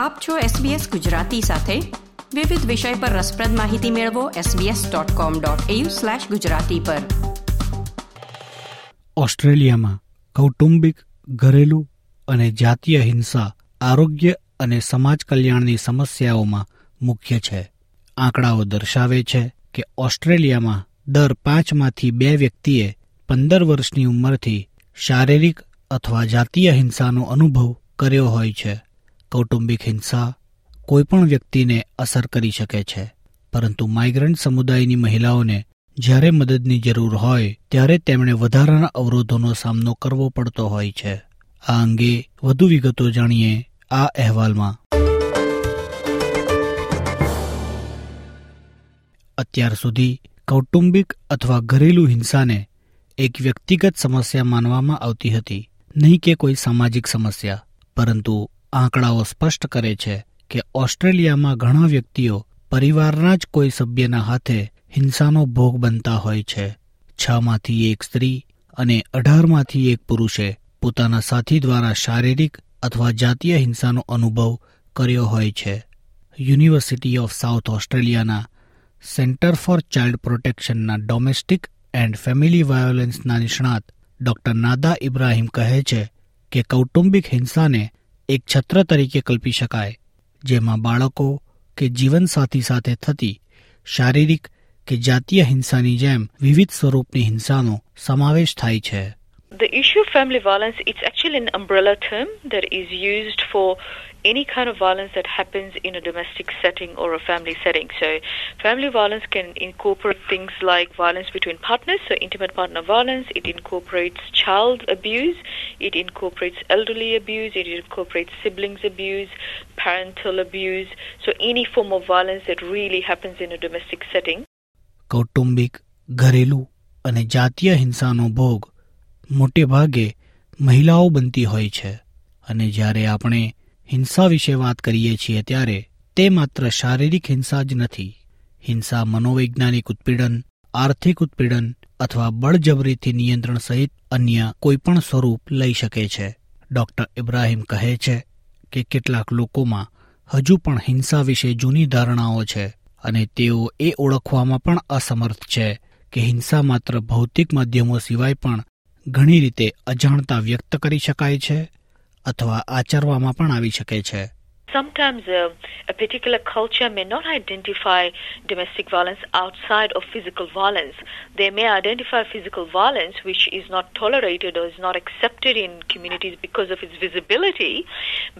આપ છો SBS ગુજરાતી સાથે. વિવિધ વિષય પર રસપ્રદ માહિતી મેળવો sbs.com.au/gujarati પર. ઓસ્ટ્રેલિયામાં કૌટુંબિક, ઘરેલું અને જાતીય હિંસા, આરોગ્ય અને સમાજ કલ્યાણની સમસ્યાઓમાં મુખ્ય છે. આંકડાઓ દર્શાવે છે કે ઓસ્ટ્રેલિયામાં દર પાંચમાંથી બે વ્યક્તિએ પંદર વર્ષની ઉંમરથી શારીરિક અથવા જાતીય હિંસાનો અનુભવ કર્યો હોય છે. કૌટુંબિક હિંસા કોઈપણ વ્યક્તિને અસર કરી શકે છે. પરંતુ માઇગ્રન્ટ સમુદાયની મહિલાઓને જ્યારે મદદની જરૂર હોય, ત્યારે તેમણે વધારાના અવરોધોનો સામનો કરવો પડતો હોય છે. આ અંગે વધુ વિગતો જાણીએ આ અહેવાલમાં. અત્યાર સુધી કૌટુંબિક અથવા ઘરેલુ હિંસાને એક વ્યક્તિગત સમસ્યા માનવામાં આવતી હતી. નહીં કે કોઈ સામાજિક સમસ્યા. પરંતુ આંકડાઓ સ્પષ્ટ કરે છે કે ઓસ્ટ્રેલિયામાં ઘણા વ્યક્તિઓ પરિવારના જ કોઈ સભ્યના હાથે હિંસાનો ભોગ બનતા હોય છે. છ માંથી એક સ્ત્રી અને અઢારમાંથી એક પુરુષે પોતાના સાથી દ્વારા શારીરિક અથવા જાતીય હિંસાનો અનુભવ કર્યો હોય છે. યુનિવર્સિટી ઓફ સાઉથ ઓસ્ટ્રેલિયાના સેન્ટર ફોર ચાઇલ્ડ પ્રોટેક્શનના ડોમેસ્ટિક એન્ડ ફેમિલી વાયોલન્સના નિષ્ણાત ડોક્ટર નાદા ઇબ્રાહિમ કહે છે કે કૌટુંબિક હિંસાને એક છત્ર તરીકે કલ્પી શકાય જેમાં બાળકો કે જીવનસાથી સાથે થતી શારીરિક કે જાતીય હિંસાની જેમ વિવિધ સ્વરૂપની હિંસાનો સમાવેશ થાય છે The issue of family violence, it's actually an umbrella term that is used for any kind of violence that happens in a domestic setting or a family setting. So, family violence can incorporate things like violence between partners, so intimate partner violence, it incorporates child abuse, it incorporates elderly abuse, it incorporates siblings abuse, parental abuse, so any form of violence that really happens in a domestic setting. કૌટુંબિક ઘરેલું અને જાતીય હિંસાનો ભોગ મોટે ભાગે મહિલાઓ બનતી હોય છે અને જ્યારે આપણે હિંસા વિશે વાત કરીએ છીએ ત્યારે તે માત્ર શારીરિક હિંસા જ નથી. હિંસા મનોવૈજ્ઞાનિક ઉત્પીડન, આર્થિક ઉત્પીડન અથવા બળજબરીથી નિયંત્રણ સહિત અન્ય કોઈપણ સ્વરૂપ લઈ શકે છે. ડોક્ટર ઇબ્રાહિમ કહે છે કે કેટલાક લોકોમાં હજુ પણ હિંસા વિશે જૂની ધારણાઓ છે અને તેઓ એ ઓળખવામાં પણ અસમર્થ છે કે હિંસા માત્ર ભૌતિક માધ્યમો સિવાય પણ ઘણી રીતે અજાણતા વ્યક્ત કરી શકાય છે અથવા આચરવામાં પણ આવી શકે છે. Sometimes uh, a particular culture may not identify domestic violence outside of physical violence. They may identify physical violence which is not tolerated or is not accepted in communities because of its visibility,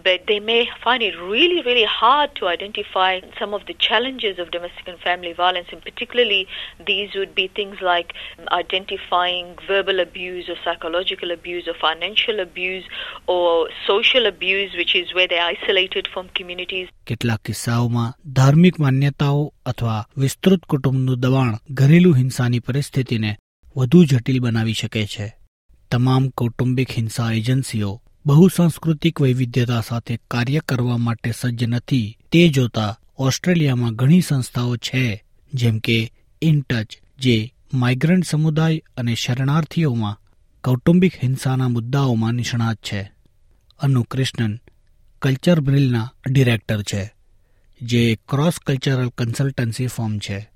but they may find it really, really hard to identify some of the challenges of domestic and family violence, and particularly these would be things like identifying verbal abuse or psychological abuse or financial abuse or social abuse, which is where they're isolated from communities. કેટલાક કિસ્સાઓમાં ધાર્મિક માન્યતાઓ અથવા વિસ્તૃત કુટુંબનું દબાણ ઘરેલું હિંસાની પરિસ્થિતિને વધુ જટિલ બનાવી શકે છે. તમામ કૌટુંબિક હિંસા એજન્સીઓ બહુસાંસ્કૃતિક વૈવિધ્યતા સાથે કાર્ય કરવા માટે સજ્જ નથી. તે જોતા ઓસ્ટ્રેલિયામાં ઘણી સંસ્થાઓ છે, જેમ કે ઇનટચ જે માઇગ્રન્ટ સમુદાય અને શરણાર્થીઓમાં કૌટુંબિક હિંસાના મુદ્દાઓમાં નિષ્ણાત છે. અનુ કૃષ્ણન કલ્ચર બ્રિલના ડિરેક્ટર છે, જે ક્રોસ કલ્ચરલ કન્સલ્ટન્સી ફોર્મ છે,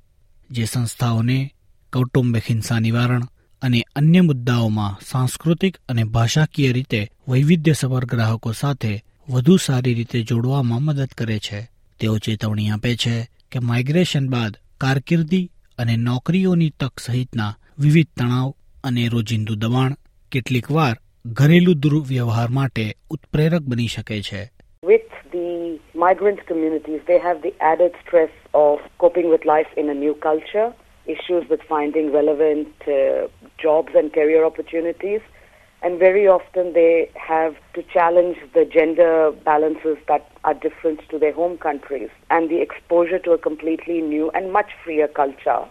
જે સંસ્થાઓને કૌટુંબિક હિંસા નિવારણ અને અન્ય મુદ્દાઓમાં સાંસ્કૃતિક અને ભાષાકીય રીતે વૈવિધ્યસભર ગ્રાહકો સાથે વધુ સારી રીતે જોડવામાં મદદ કરે છે. તેઓ ચેતવણી આપે છે કે માઇગ્રેશન બાદ કારકિર્દી અને નોકરીઓની તક સહિતના વિવિધ તણાવ અને રોજિંદુ દબાણ કેટલીકવાર ઘરેલુ ઘરેલું દુર્વ્યવહાર માટે ઉત્પ્રેરક બની શકે છે. With the migrant communities, they have the added stress of coping with life in a new culture, issues with finding relevant uh, jobs and career opportunities, and very often they have to challenge the gender balances that are different to their home countries and the exposure to a completely new and much freer culture.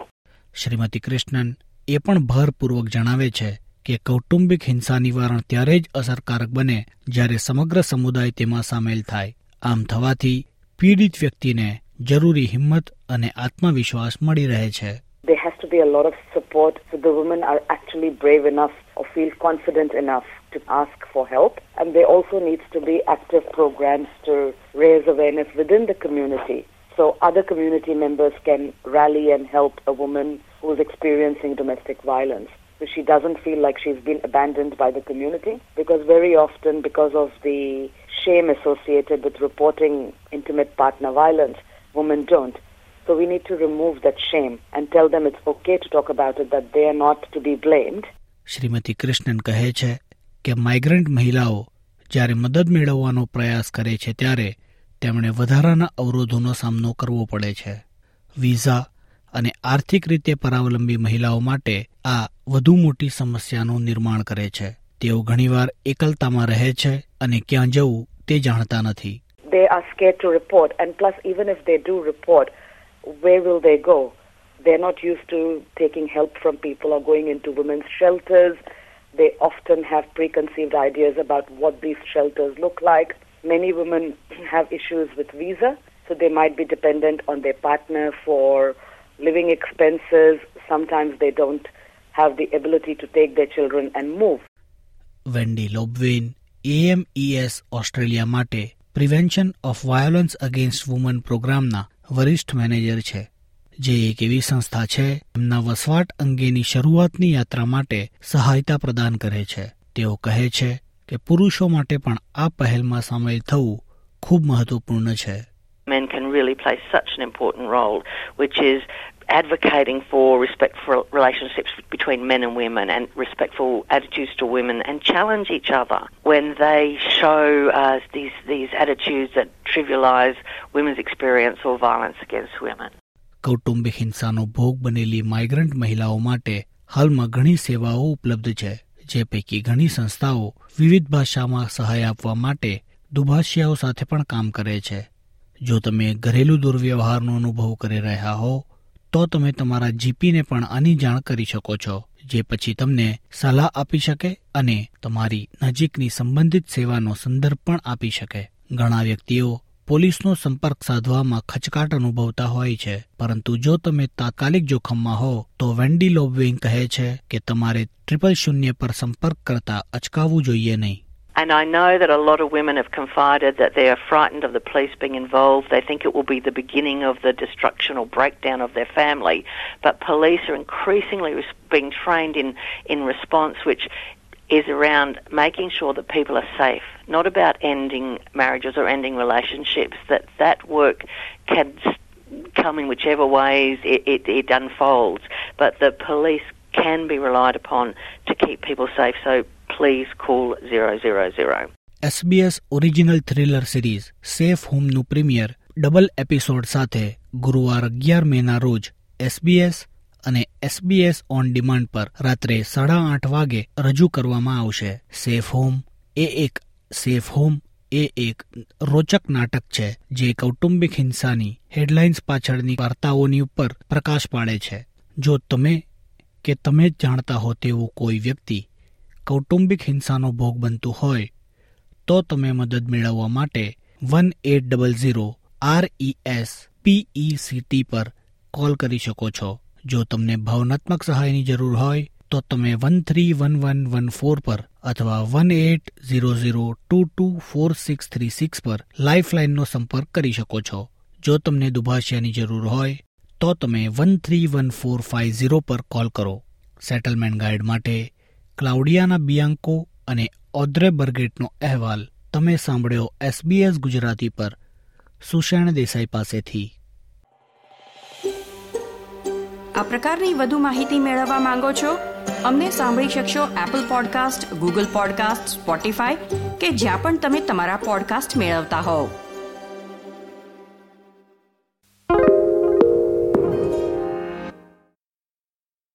Shrimati Krishnan એ પણ ભારપૂર્વક જણાવે છે કે કૌટુંબિક હિંસા નિવારણ ત્યારે જ અસરકારક બને જ્યારે સમગ્ર સમુદાય તેમાં સામેલ થાય આમ થવાથી પીડિત વ્યક્તિને જરૂરી હિંમત અને આત્મવિશ્વાસ મળી રહે છે There has to be a lot of support so the women are actually brave enough or feel confident enough to ask for help. And there also needs to be active programs to raise awareness within the community so other community members can rally and help a woman who is experiencing domestic violence. So she doesn't feel like she's been abandoned by the community because very often because of the shame associated with reporting intimate partner violence, women don't. So we need to remove that shame and tell them it's okay to talk about it, that they are not to be blamed. Shrimati Krishnan કહે છે કે migrant મહિલાઓ જ્યારે મદદ મેળવવાનો પ્રયાસ કરે છે ત્યારે તેમણે વધારાના અવરોધોનો સામનો કરવો પડે છે વિઝા અને આર્થિક રીતે પરાવલંબી મહિલાઓ માટે આ વધુ મોટી સમસ્યાનું નિર્માણ કરે છે તેઓ ઘણીવાર એકલતામાં રહે છે અને ક્યાં જવું તે જાણતા નથી They are scared to report and plus even if they do report, where will they go? They're not used to taking help from people or going into women's shelters. They often have preconceived ideas about what these shelters look like. Many women have issues with visa, so they might be dependent on their partner for living expenses. Sometimes they don't have the ability to take their children and move. Wendy Lobwein AMES Australia માટે prevention of violence against women પ્રોગ્રામના વરિષ્ઠ manager છે જે એક એવી સંસ્થા છે, એમના વસવાટ અંગેની શરૂઆતની યાત્રા માટે સહાયતા પ્રદાન કરે છે તેઓ કહે છે કે પુરુષો માટે પણ આ પહેલમાં સામેલ થવું ખૂબ મહત્વપૂર્ણ છે really plays such an important role, which is advocating for respectful relationships between men and women and respectful attitudes to women and challenge each other when they show uh, these, these attitudes that trivialize women's experience or violence against women. કૌટુંબિક હિંસાનો ભોગ બનેલી migrant મહિલાઓ માટે હાલમાં ઘણી સેવાઓ ઉપલબ્ધ છે જે પૈકી ઘણી સંસ્થાઓ વિવિધ ભાષામાં સહાય આપવા માટે દુભાષિયાઓ સાથે પણ કામ કરે છે જો તમે ઘરેલું દુર્વ્યવહારનો અનુભવ કરી રહ્યા હો, તો તમે તમારા જીપીને પણ આની જાણ કરી શકો છો, જે પછી તમને સલાહ આપી શકે અને તમારી નજીકની સંબંધિત સેવાનો સંદર્ભ પણ આપી શકે. ઘણા વ્યક્તિઓ પોલીસનો સંપર્ક સાધવામાં ખચકાટ અનુભવતા હોય છે, પરંતુ જો તમે તાત્કાલિક જોખમમાં હો, તો વેન્ડી લોબવિંગ કહે છે કે તમારે ટ્રિપલ શૂન્ય પર સંપર્ક કરતા અચકાવવું જોઈએ નહીં. And I know that a lot of women have confided that they are frightened of the police being involved. They think it will be the beginning of the destruction or breakdown of their family. But police are increasingly being trained in, in response, which is around making sure that people are safe, not about ending marriages or ending relationships, that that work can come in whichever ways it, it, it unfolds. But the police can be relied upon to keep people safe. So please call 000. SBS original thriller series Safe હોમનું premiere double episode સાથે ગુરુવાર અગિયાર મેના રોજ SBS અને SBS on demand પર રાત્રે સાડા આઠ વાગે રજૂ કરવામાં આવશે સેફ હોમ એ એક સેફ હોમ એ એક રોચક નાટક છે, જે કૌટુંબિક હિંસાની હેડલાઇન્સ પાછળની વાર્તાઓની ઉપર પ્રકાશ પાડે છે જો તમે, કે તમે જ જાણતા હો તેવું કોઈ વ્યક્તિ કૌટુંબિક હિંસાનો ભોગ બનતું હોય, તો તમે મદદ મેળવવા માટે one eight double zero respect પર કોલ કરી શકો છો. જો તમને ભાવનાત્મક સહાયની જરૂર હોય, તો તમે one three one one one four પર અથવા one eight zero zero two two four six three six પર લાઇફલાઇનનો સંપર્ક કરી શકો છો. જો તમને દુભાષિયાની જરૂર હોય, તો તમે one three one four five zero પર કોલ કરો. સેટલમેન્ટ ગાઈડ માટે ક્લાઉડિયાના બિયાંકો અને ઓદ્રે બર્ગેટનો અહેવાલ તમે સાંભળ્યો એસબીએસ ગુજરાતી પર. સુષેણ દેસાઈ પાસેથી. આ પ્રકારની વધુ માહિતી મેળવવા માંગો છો? અમને સાંભળી શકશો Apple podcast Google podcast Spotify કે જ્યાં પણ તમે તમારા પોડકાસ્ટ મેળવતા હોવ.